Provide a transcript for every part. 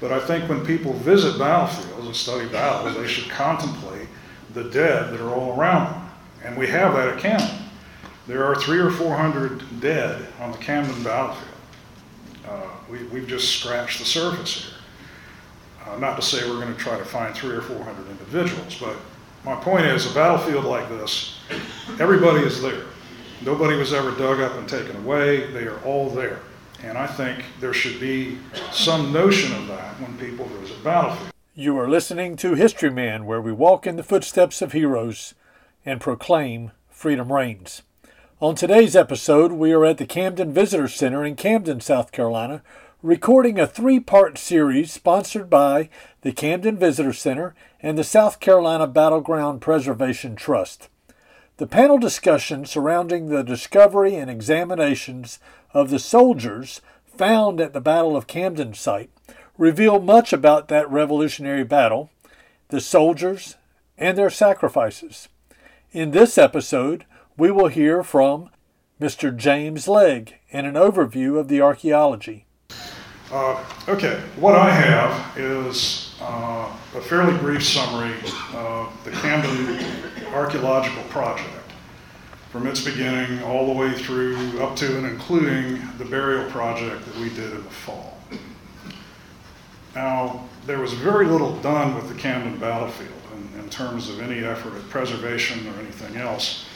But I think when people visit battlefields and study battles, they should contemplate the dead that are all around them. And we have that at Camden. There are three or four hundred dead on the Camden battlefield. Uh, we, we've just scratched the surface here. Uh, not to say we're going to try to find three or four hundred individuals, but my point is a battlefield like this, everybody is there. Nobody was ever dug up and taken away. They are all there. And I think there should be some notion of that when people visit battlefields. You are listening to History Man, where we walk in the footsteps of heroes and proclaim freedom reigns. On today's episode, we are at the Camden Visitor Center in Camden, South Carolina, recording a three part series sponsored by the Camden Visitor Center and the South Carolina Battleground Preservation Trust. The panel discussion surrounding the discovery and examinations of the soldiers found at the Battle of Camden site reveal much about that revolutionary battle, the soldiers, and their sacrifices. In this episode, we will hear from Mr. James Legg and an overview of the archaeology. Uh, okay, what I have is uh, a fairly brief summary of the Camden Archaeological Project from its beginning all the way through up to and including the burial project that we did in the fall. Now, there was very little done with the Camden battlefield in, in terms of any effort at preservation or anything else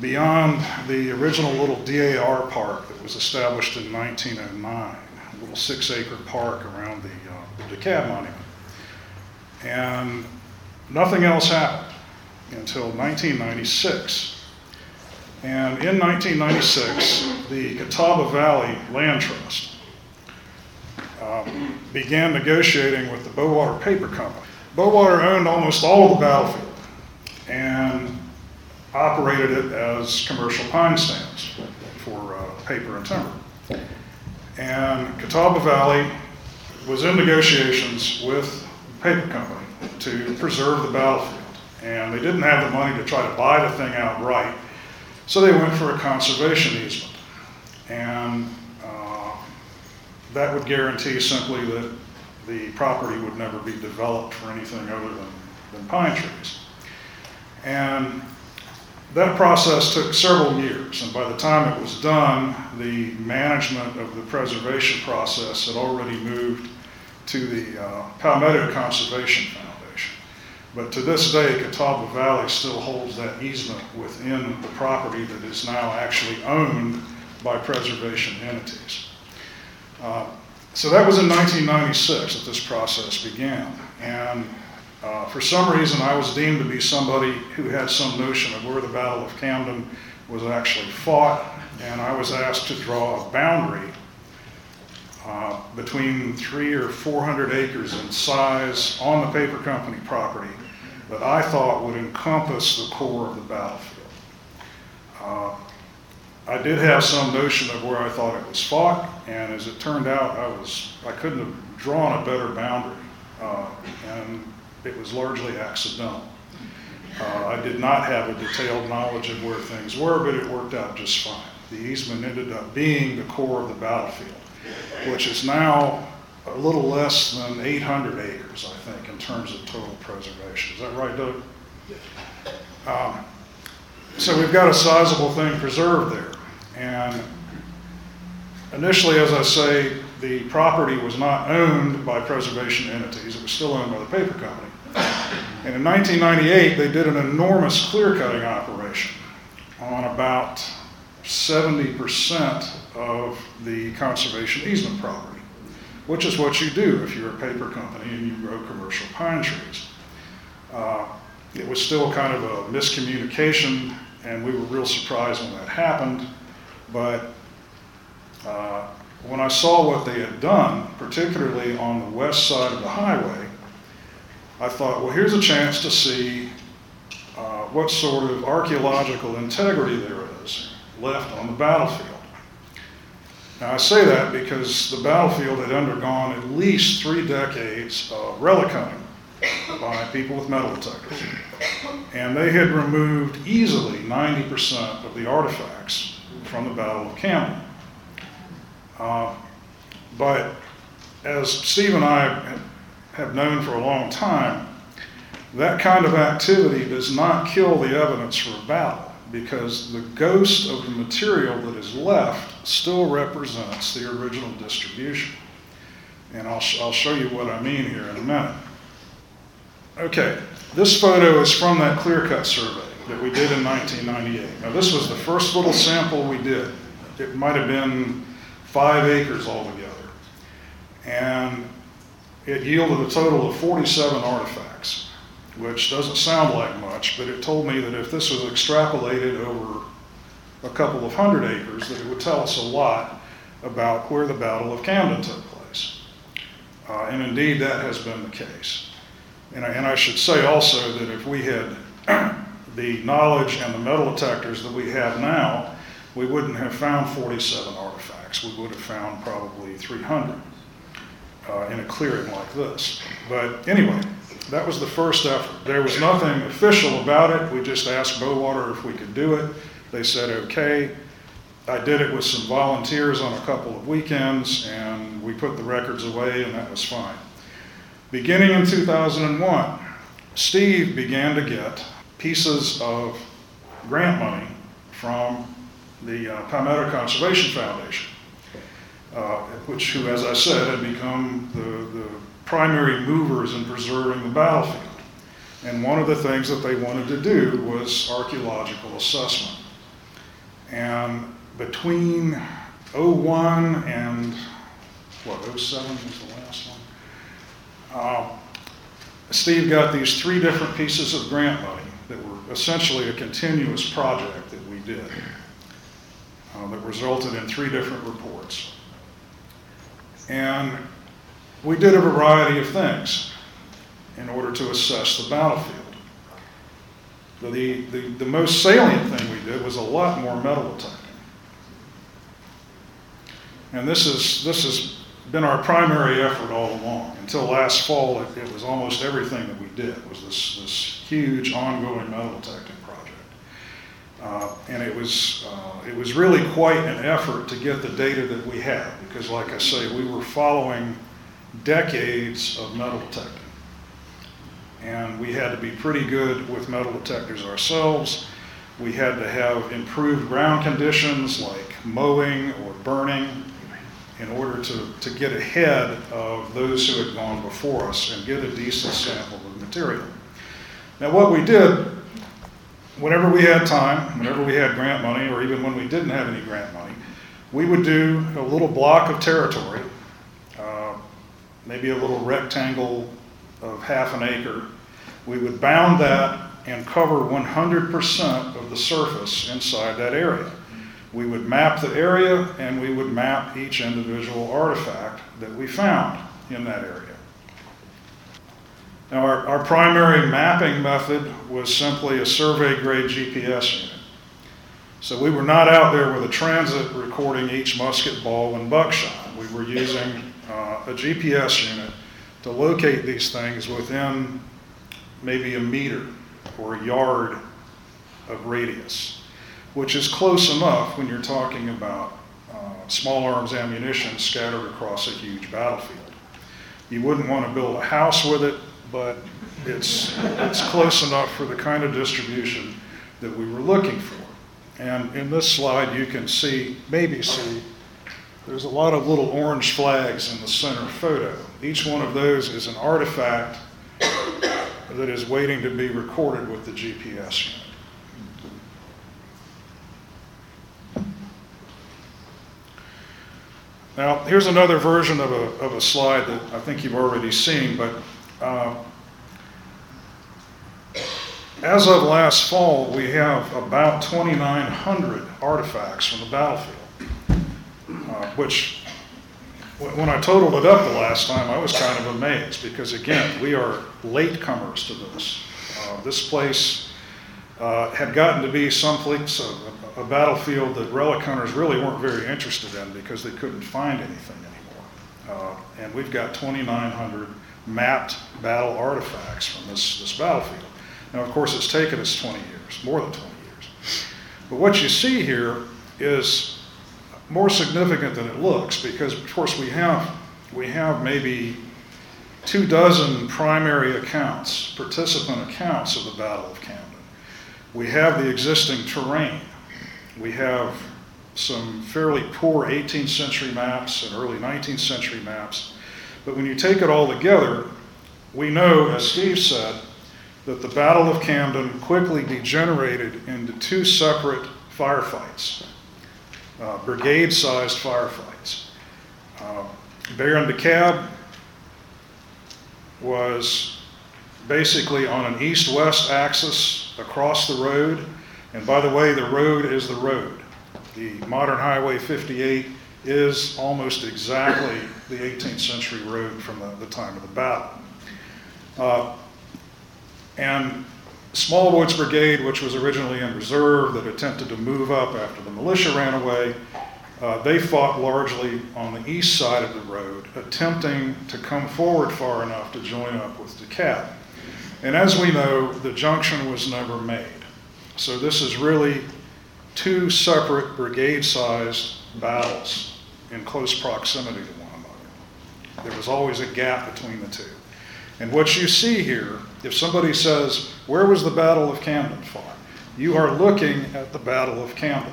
beyond the original little DAR park that was established in 1909, a little six acre park around the, uh, the DeKalb Monument. And nothing else happened until 1996 and in 1996, the Catawba Valley Land Trust um, began negotiating with the Bowater Paper Company. Bowater owned almost all of the battlefield and operated it as commercial pine stands for uh, paper and timber. And Catawba Valley was in negotiations with the paper company to preserve the battlefield. And they didn't have the money to try to buy the thing outright so they went for a conservation easement. And uh, that would guarantee simply that the property would never be developed for anything other than, than pine trees. And that process took several years, and by the time it was done, the management of the preservation process had already moved to the uh, Palmetto Conservation Foundation. But to this day, Catawba Valley still holds that easement within the property that is now actually owned by preservation entities. Uh, so that was in 1996 that this process began. And uh, for some reason, I was deemed to be somebody who had some notion of where the Battle of Camden was actually fought, and I was asked to draw a boundary uh, between three or 400 acres in size on the paper company property that I thought would encompass the core of the battlefield. Uh, I did have some notion of where I thought it was fought, and as it turned out, I was I couldn't have drawn a better boundary, uh, and it was largely accidental. Uh, I did not have a detailed knowledge of where things were, but it worked out just fine. The easement ended up being the core of the battlefield, which is now a little less than 800 acres, I think, in terms of total preservation. Is that right, Doug? Um, so we've got a sizable thing preserved there. And initially, as I say, the property was not owned by preservation entities, it was still owned by the paper company. And in 1998, they did an enormous clear cutting operation on about 70% of the conservation easement property which is what you do if you're a paper company and you grow commercial pine trees. Uh, it was still kind of a miscommunication, and we were real surprised when that happened. But uh, when I saw what they had done, particularly on the west side of the highway, I thought, well, here's a chance to see uh, what sort of archaeological integrity there is left on the battlefield. Now, I say that because the battlefield had undergone at least three decades of relic hunting by people with metal detectors. And they had removed easily 90% of the artifacts from the Battle of Camden. Uh, but as Steve and I have known for a long time, that kind of activity does not kill the evidence for a battle because the ghost of the material that is left still represents the original distribution. And I'll, I'll show you what I mean here in a minute. Okay, this photo is from that clear cut survey that we did in 1998. Now, this was the first little sample we did. It might have been five acres altogether. And it yielded a total of 47 artifacts, which doesn't sound like much, but it told me that if this was extrapolated over a couple of hundred acres, that it would tell us a lot about where the Battle of Camden took place. Uh, and indeed, that has been the case. And I, and I should say also that if we had the knowledge and the metal detectors that we have now, we wouldn't have found 47 artifacts. We would have found probably 300 uh, in a clearing like this. But anyway, that was the first effort. There was nothing official about it. We just asked Bowater if we could do it. They said okay. I did it with some volunteers on a couple of weekends, and we put the records away, and that was fine. Beginning in 2001, Steve began to get pieces of grant money from the uh, Palmetto Conservation Foundation, uh, which, who, as I said, had become the, the primary movers in preserving the battlefield. And one of the things that they wanted to do was archaeological assessment. And between 01 and what, 07 was the last one? Uh, Steve got these three different pieces of grant money that were essentially a continuous project that we did uh, that resulted in three different reports. And we did a variety of things in order to assess the battlefield. The, the, the most salient thing we did was a lot more metal detecting. And this, is, this has been our primary effort all along. Until last fall, it, it was almost everything that we did was this, this huge ongoing metal detecting project. Uh, and it was, uh, it was really quite an effort to get the data that we had because, like I say, we were following decades of metal detecting. And we had to be pretty good with metal detectors ourselves. We had to have improved ground conditions like mowing or burning in order to, to get ahead of those who had gone before us and get a decent sample of material. Now, what we did, whenever we had time, whenever we had grant money, or even when we didn't have any grant money, we would do a little block of territory, maybe a little rectangle of half an acre. We would bound that and cover 100% of the surface inside that area. We would map the area and we would map each individual artifact that we found in that area. Now, our, our primary mapping method was simply a survey grade GPS unit. So we were not out there with a transit recording each musket ball and buckshot. We were using uh, a GPS unit to locate these things within maybe a meter or a yard of radius which is close enough when you're talking about uh, small arms ammunition scattered across a huge battlefield. You wouldn't want to build a house with it, but it's, it's close enough for the kind of distribution that we were looking for. And in this slide, you can see, maybe see, there's a lot of little orange flags in the center photo. Each one of those is an artifact that is waiting to be recorded with the GPS. Now, here's another version of a, of a slide that I think you've already seen, but uh, as of last fall, we have about 2,900 artifacts from the battlefield, uh, which, when I totaled it up the last time, I was kind of amazed because, again, we are latecomers to this. Uh, this place uh, had gotten to be someplace, a, a, battlefield that relic hunters really weren't very interested in because they couldn't find anything anymore. Uh, and we've got 2,900 mapped battle artifacts from this, this battlefield. Now, of course, it's taken us 20 years, more than 20 years. But what you see here is more significant than it looks because, of course, we have we have maybe two dozen primary accounts, participant accounts of the Battle of Camden. We have the existing terrain. We have some fairly poor 18th century maps and early 19th century maps. But when you take it all together, we know, as Steve said, that the Battle of Camden quickly degenerated into two separate firefights, uh, brigade sized firefights. Uh, Baron DeKalb was basically on an east west axis across the road. And by the way, the road is the road. The modern Highway 58 is almost exactly the 18th century road from the, the time of the battle. Uh, and Smallwood's brigade, which was originally in reserve, that attempted to move up after the militia ran away, uh, they fought largely on the east side of the road, attempting to come forward far enough to join up with DeKalb. And as we know, the junction was never made. So this is really two separate brigade sized battles in close proximity to one another. There was always a gap between the two. And what you see here, if somebody says, Where was the Battle of Camden fought? You are looking at the Battle of Camden.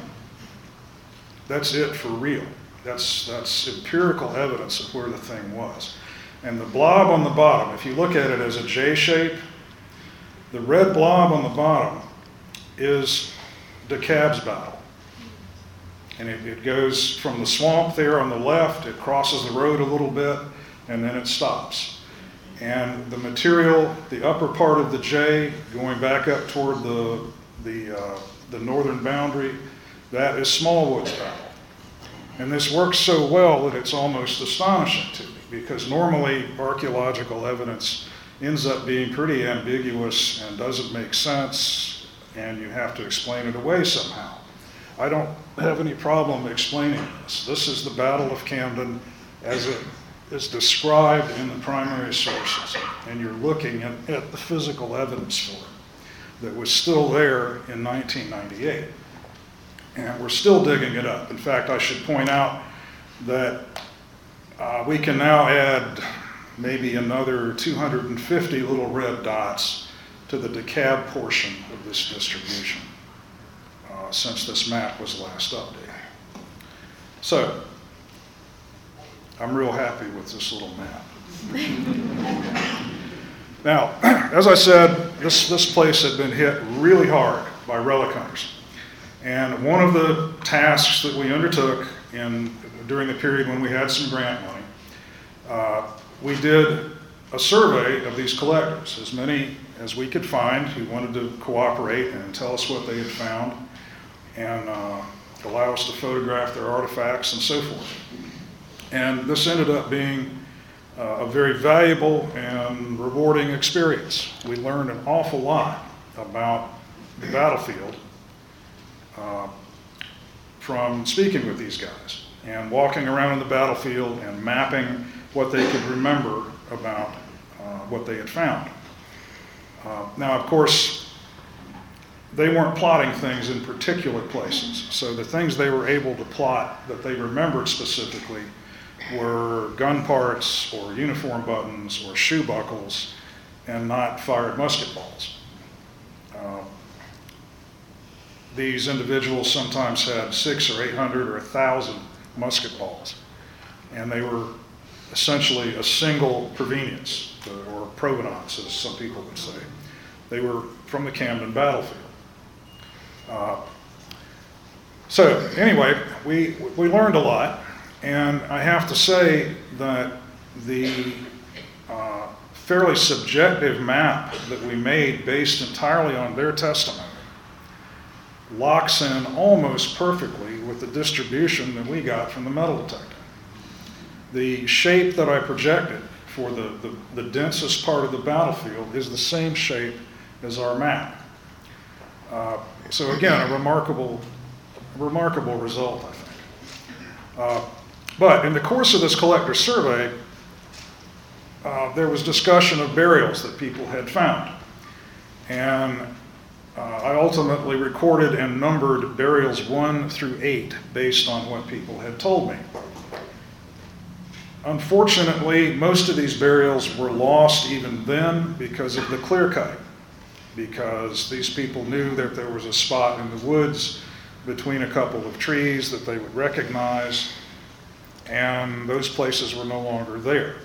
That's it for real. That's, that's empirical evidence of where the thing was. And the blob on the bottom, if you look at it as a J shape, the red blob on the bottom is DeKalb's battle. And it, it goes from the swamp there on the left, it crosses the road a little bit, and then it stops. And the material, the upper part of the J, going back up toward the, the, uh, the northern boundary, that is Smallwood's battle. And this works so well that it's almost astonishing to me because normally archaeological evidence ends up being pretty ambiguous and doesn't make sense, and you have to explain it away somehow. I don't have any problem explaining this. This is the Battle of Camden as it is described in the primary sources, and you're looking at, at the physical evidence for it that was still there in 1998. And we're still digging it up. In fact, I should point out that uh, we can now add maybe another 250 little red dots to the DeKalb portion of this distribution uh, since this map was last updated. So, I'm real happy with this little map. now, as I said, this, this place had been hit really hard by relic hunters. And one of the tasks that we undertook in, during the period when we had some grant money, uh, we did a survey of these collectors, as many as we could find who wanted to cooperate and tell us what they had found and uh, allow us to photograph their artifacts and so forth. And this ended up being uh, a very valuable and rewarding experience. We learned an awful lot about the battlefield uh, from speaking with these guys and walking around in the battlefield and mapping what they could remember about uh, what they had found. Uh, now, of course, they weren't plotting things in particular places. So the things they were able to plot that they remembered specifically were gun parts or uniform buttons or shoe buckles and not fired musket balls. Uh, these individuals sometimes had six or eight hundred or a thousand musket balls, and they were essentially a single provenience or provenance, as some people would say. They were from the Camden battlefield. Uh, so anyway, we we learned a lot, and I have to say that the uh, fairly subjective map that we made, based entirely on their testimony, locks in almost perfectly with the distribution that we got from the metal detector. The shape that I projected for the, the, the densest part of the battlefield is the same shape as our map. Uh, so again, a remarkable, remarkable result, I think. Uh, but in the course of this collector survey, uh, there was discussion of burials that people had found. And uh, I ultimately recorded and numbered burials one through eight based on what people had told me. Unfortunately, most of these burials were lost even then because of the clear cutting. Because these people knew that there was a spot in the woods between a couple of trees that they would recognize, and those places were no longer there.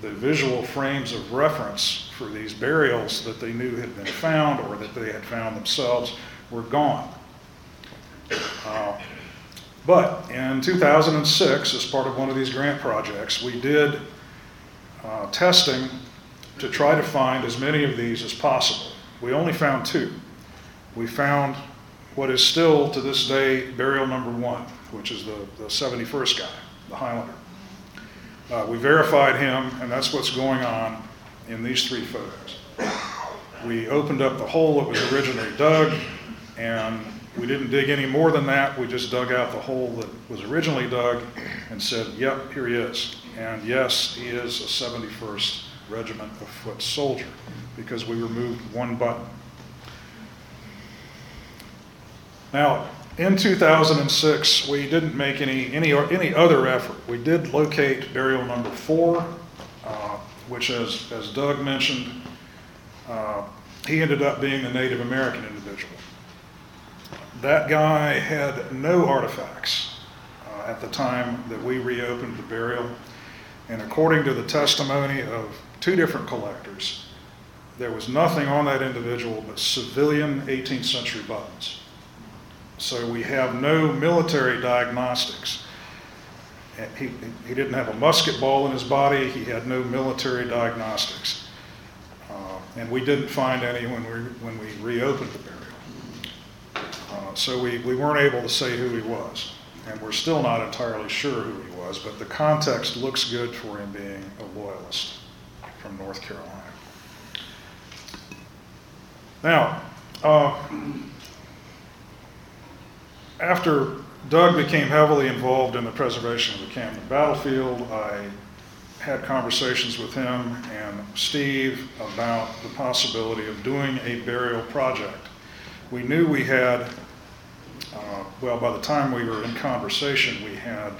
The visual frames of reference for these burials that they knew had been found or that they had found themselves were gone. Uh, but in 2006, as part of one of these grant projects, we did uh, testing to try to find as many of these as possible. We only found two. We found what is still to this day burial number one, which is the, the 71st guy, the Highlander. Uh, we verified him, and that's what's going on in these three photos. We opened up the hole that was originally dug, and we didn't dig any more than that. We just dug out the hole that was originally dug and said, yep, here he is. And yes, he is a 71st Regiment of Foot soldier because we removed one button. Now, in 2006, we didn't make any, any, any other effort. We did locate burial number four, uh, which, as, as Doug mentioned, uh, he ended up being a Native American individual. That guy had no artifacts uh, at the time that we reopened the burial. And according to the testimony of two different collectors, there was nothing on that individual but civilian 18th century buttons. So we have no military diagnostics. He, he didn't have a musket ball in his body, he had no military diagnostics. Uh, and we didn't find any when we, when we reopened the burial. Uh, so we, we weren't able to say who he was. And we're still not entirely sure who he was, but the context looks good for him being a loyalist from North Carolina. Now, uh, after Doug became heavily involved in the preservation of the Camden battlefield, I had conversations with him and Steve about the possibility of doing a burial project. We knew we had, uh, well, by the time we were in conversation, we had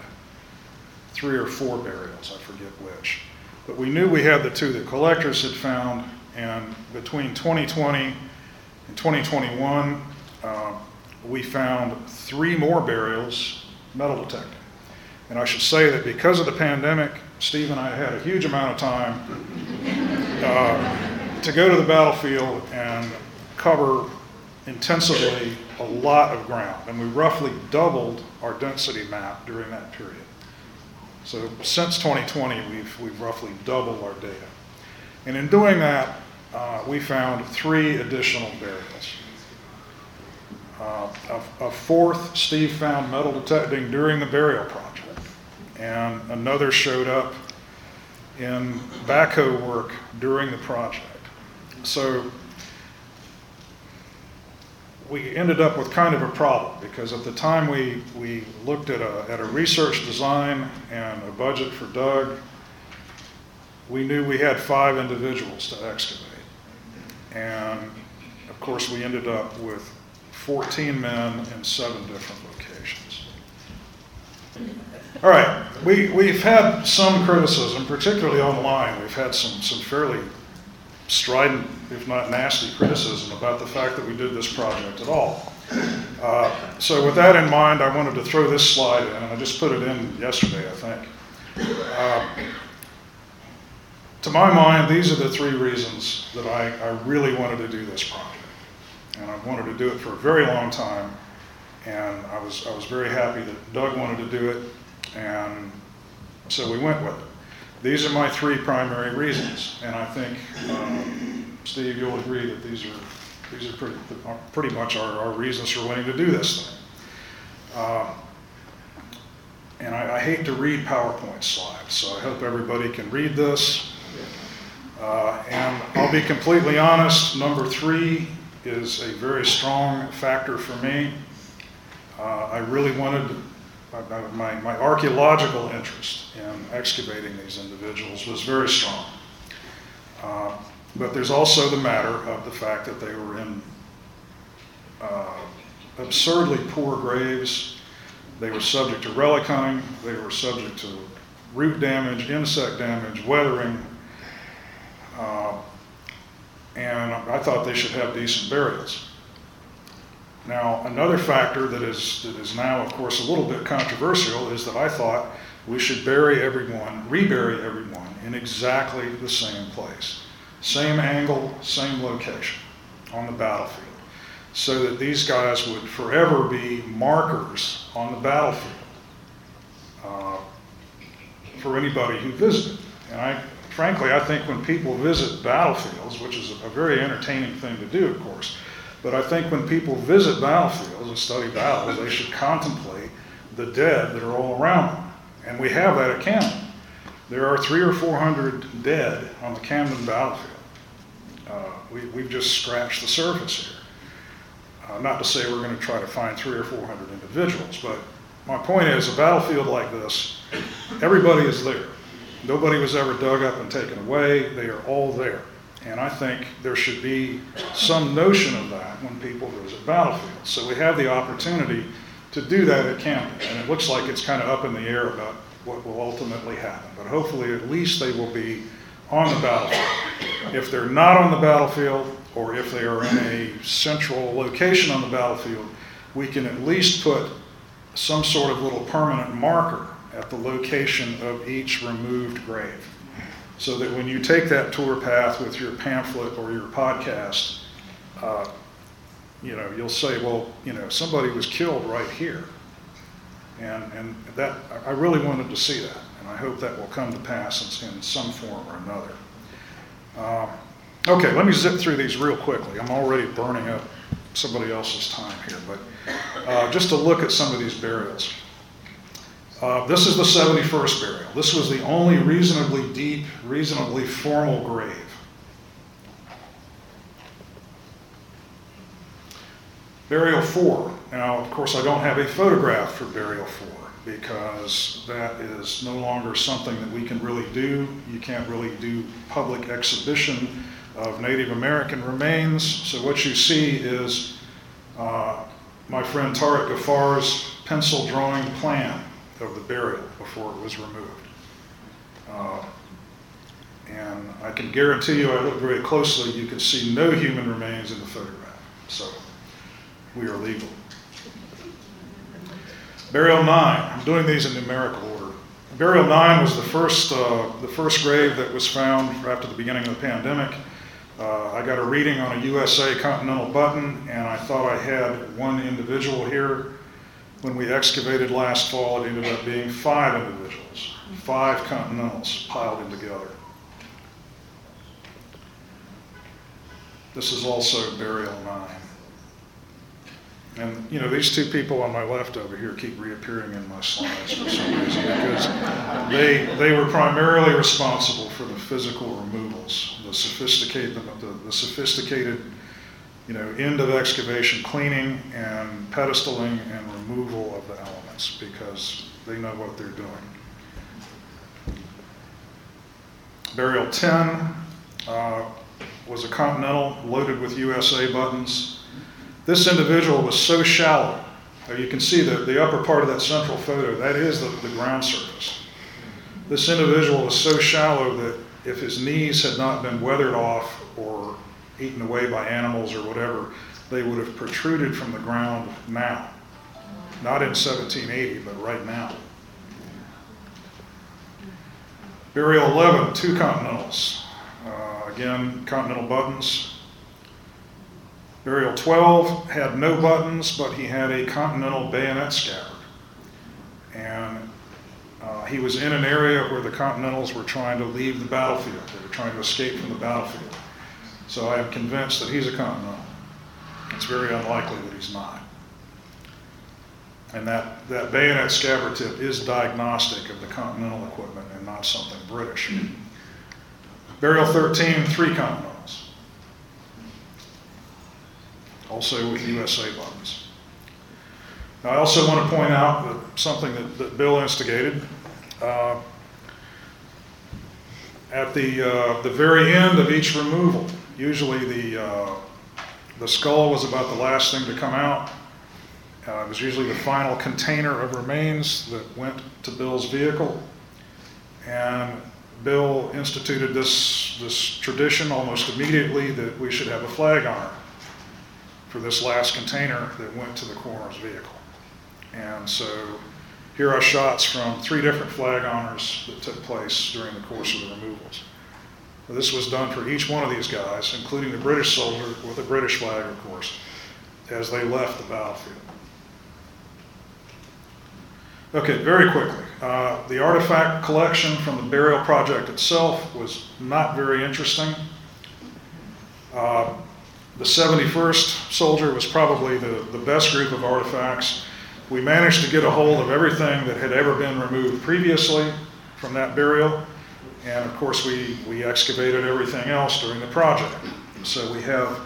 three or four burials, I forget which. But we knew we had the two that collectors had found, and between 2020 and 2021, uh, we found three more burials metal detecting. And I should say that because of the pandemic, Steve and I had a huge amount of time uh, to go to the battlefield and cover intensively a lot of ground. And we roughly doubled our density map during that period. So since 2020, we've, we've roughly doubled our data. And in doing that, uh, we found three additional burials. Uh, a, a fourth, Steve found metal detecting during the burial project, and another showed up in backhoe work during the project. So we ended up with kind of a problem because at the time we, we looked at a, at a research design and a budget for Doug, we knew we had five individuals to excavate. And of course, we ended up with 14 men in seven different locations. All right, we, we've had some criticism, particularly online. We've had some, some fairly strident, if not nasty, criticism about the fact that we did this project at all. Uh, so, with that in mind, I wanted to throw this slide in, and I just put it in yesterday, I think. Uh, to my mind, these are the three reasons that I, I really wanted to do this project and I've wanted to do it for a very long time. And I was, I was very happy that Doug wanted to do it, and so we went with it. These are my three primary reasons, and I think, um, Steve, you'll agree that these are, these are pretty, pretty much our, our reasons for wanting to do this thing. Uh, and I, I, hate to read PowerPoint slides, so I hope everybody can read this. Uh, and I'll be completely honest, number three is a very strong factor for me. Uh, I really wanted, my, my archaeological interest in excavating these individuals was very strong. Uh, but there's also the matter of the fact that they were in uh, absurdly poor graves. They were subject to relic hunting. They were subject to root damage, insect damage, weathering. Uh, and I thought they should have decent burials. Now, another factor that is, that is now, of course, a little bit controversial is that I thought we should bury everyone, rebury everyone in exactly the same place. Same angle, same location on the battlefield. So that these guys would forever be markers on the battlefield uh, for anybody who visited. And I, frankly, I think when people visit battlefields, which is a very entertaining thing to do, of course, but I think when people visit battlefields and study battles, they should contemplate the dead that are all around them. And we have that at Camden. There are three or four hundred dead on the Camden battlefield. Uh, we, we've just scratched the surface here. Uh, not to say we're going to try to find three or four hundred individuals, but my point is a battlefield like this, everybody is there. Nobody was ever dug up and taken away. They are all there. And I think there should be some notion of that when people visit battlefields. So we have the opportunity to do that at Camden. And it looks like it's kind of up in the air about what will ultimately happen. But hopefully, at least they will be on the battlefield. If they're not on the battlefield, or if they are in a central location on the battlefield, we can at least put some sort of little permanent marker at the location of each removed grave. So that when you take that tour path with your pamphlet or your podcast, uh, you know, you'll say, well, you know, somebody was killed right here. And, and that, I really wanted to see that, and I hope that will come to pass in, in some form or another. Uh, okay, let me zip through these real quickly. I'm already burning up somebody else's time here, but uh, just to look at some of these burials. Uh, this is the 71st burial. This was the only reasonably deep, reasonably formal grave. Burial 4. Now, of course, I don't have a photograph for burial 4 because that is no longer something that we can really do. You can't really do public exhibition of Native American remains. So, what you see is uh, my friend Tariq Ghafar's pencil drawing plan of the burial before it was removed. Uh, and I can guarantee you, I looked very closely, you can see no human remains in the photograph. So we are legal. Burial 9, I'm doing these in numerical order. Burial 9 was the first, uh, the first grave that was found after the beginning of the pandemic. Uh, I got a reading on a USA Continental button, and I thought I had one individual here. When we excavated last fall, it ended up being five individuals, five Continentals piled in together. This is also burial nine. And, you know, these two people on my left over here keep reappearing in my slides for some reason because they, they were primarily responsible for the physical removals, the sophisticated, the, the sophisticated, you know, end of excavation cleaning and pedestaling and removal of the elements because they know what they're doing. Burial 10 uh, was a Continental loaded with USA buttons this individual was so shallow. You can see the, the upper part of that central photo, that is the, the ground surface. This individual was so shallow that if his knees had not been weathered off or eaten away by animals or whatever, they would have protruded from the ground now. Not in 1780, but right now. Burial 11, two Continentals. Uh, again, Continental buttons, Burial 12 had no buttons, but he had a continental bayonet scabbard. And uh, he was in an area where the Continentals were trying to leave the battlefield. They were trying to escape from the battlefield. So I am convinced that he's a Continental. It's very unlikely that he's not. And that, that bayonet scabbard tip is diagnostic of the Continental equipment and not something British. Burial 13, three Continentals. also with USA buttons. Now, I also want to point out that something that, that Bill instigated. Uh, at the, uh, the very end of each removal, usually the, uh, the skull was about the last thing to come out. Uh, it was usually the final container of remains that went to Bill's vehicle. And Bill instituted this, this tradition almost immediately that we should have a flag on it for this last container that went to the coroner's vehicle. And so here are shots from three different flag honors that took place during the course of the removals. This was done for each one of these guys, including the British soldier with a British flag, of course, as they left the battlefield. Okay, very quickly. Uh, the artifact collection from the burial project itself was not very interesting. Uh, the 71st soldier was probably the, the best group of artifacts. We managed to get a hold of everything that had ever been removed previously from that burial. And of course, we, we excavated everything else during the project. So we have,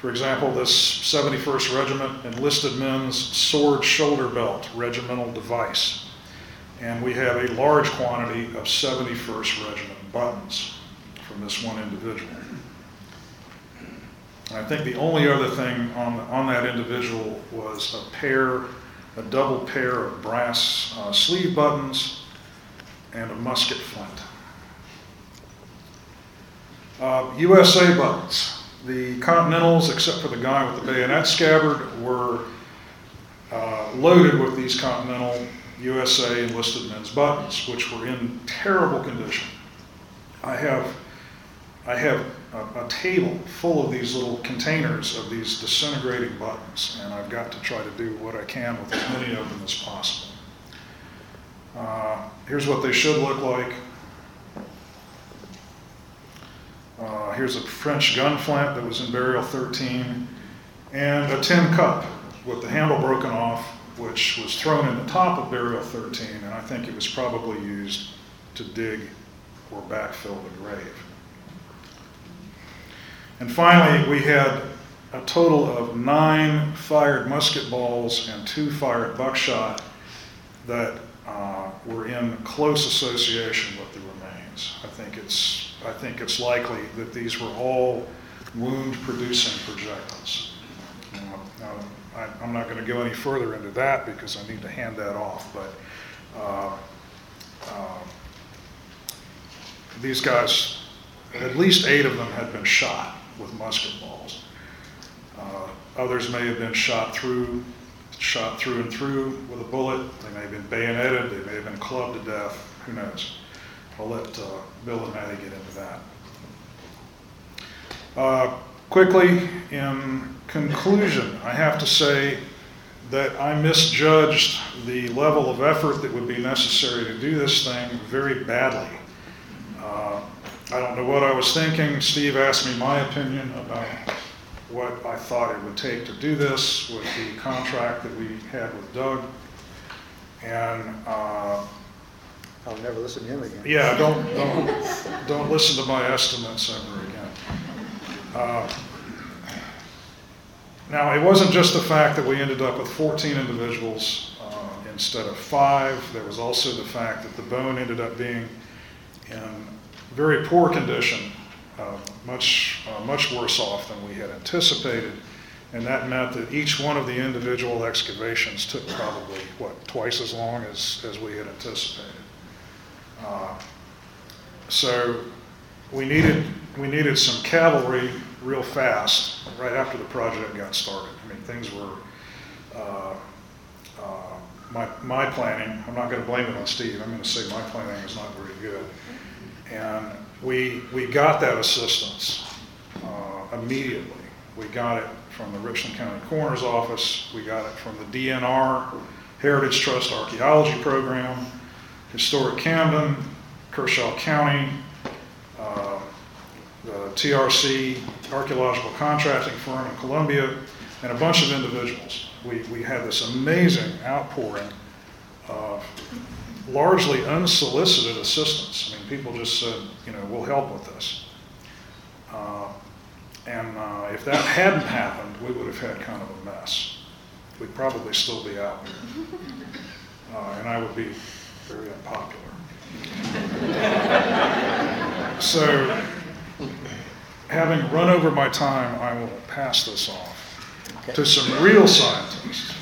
for example, this 71st Regiment enlisted men's sword shoulder belt regimental device. And we have a large quantity of 71st Regiment buttons from this one individual. I think the only other thing on, on that individual was a pair, a double pair of brass uh, sleeve buttons and a musket flint. Uh, USA buttons. The Continentals, except for the guy with the bayonet scabbard, were uh, loaded with these Continental USA enlisted men's buttons, which were in terrible condition. I have, I have a, a table full of these little containers of these disintegrating buttons, and I've got to try to do what I can with as many of them as possible. Uh, here's what they should look like. Uh, here's a French gun flint that was in burial 13, and a tin cup with the handle broken off, which was thrown in the top of burial 13, and I think it was probably used to dig or backfill the grave. And finally, we had a total of nine fired musket balls and two fired buckshot that uh, were in close association with the remains. I think it's I think it's likely that these were all wound-producing projectiles. Now, now, I, I'm not going to go any further into that because I need to hand that off, but uh, uh, these guys, at least eight of them had been shot with musket balls. Uh, others may have been shot through, shot through and through with a bullet. They may have been bayoneted. They may have been clubbed to death. Who knows? I'll let uh, Bill and Maddie get into that. Uh, quickly, in conclusion, I have to say that I misjudged the level of effort that would be necessary to do this thing very badly. Uh, I don't know what I was thinking. Steve asked me my opinion about what I thought it would take to do this with the contract that we had with Doug. And uh, I'll never listen to him again. yeah, don't, don't, don't listen to my estimates ever again. Uh, Now, it wasn't just the fact that we ended up with 14 individuals uh, instead of five. There was also the fact that the bone ended up being in very poor condition, uh, much, uh, much worse off than we had anticipated. And that meant that each one of the individual excavations took probably, what, twice as long as, as we had anticipated. Uh, So we needed, we needed some cavalry real fast, right after the project got started. I mean, things were, uh, uh, my, my planning, I'm not gonna blame it on Steve, I'm gonna say my planning was not very good. And we, we got that assistance uh, immediately. We got it from the Richland County Coroner's Office, we got it from the DNR Heritage Trust Archaeology Program, Historic Camden, Kershaw County, uh, the TRC Archaeological Contracting Firm in Columbia, and a bunch of individuals. We, we had this amazing outpouring of largely unsolicited assistance. I mean, people just said, you know, we'll help with this. Uh, and uh, if that hadn't happened, we would have had kind of a mess. We'd probably still be out. Uh, and I would be very unpopular. So, having run over my time, I will pass this off to some real scientists.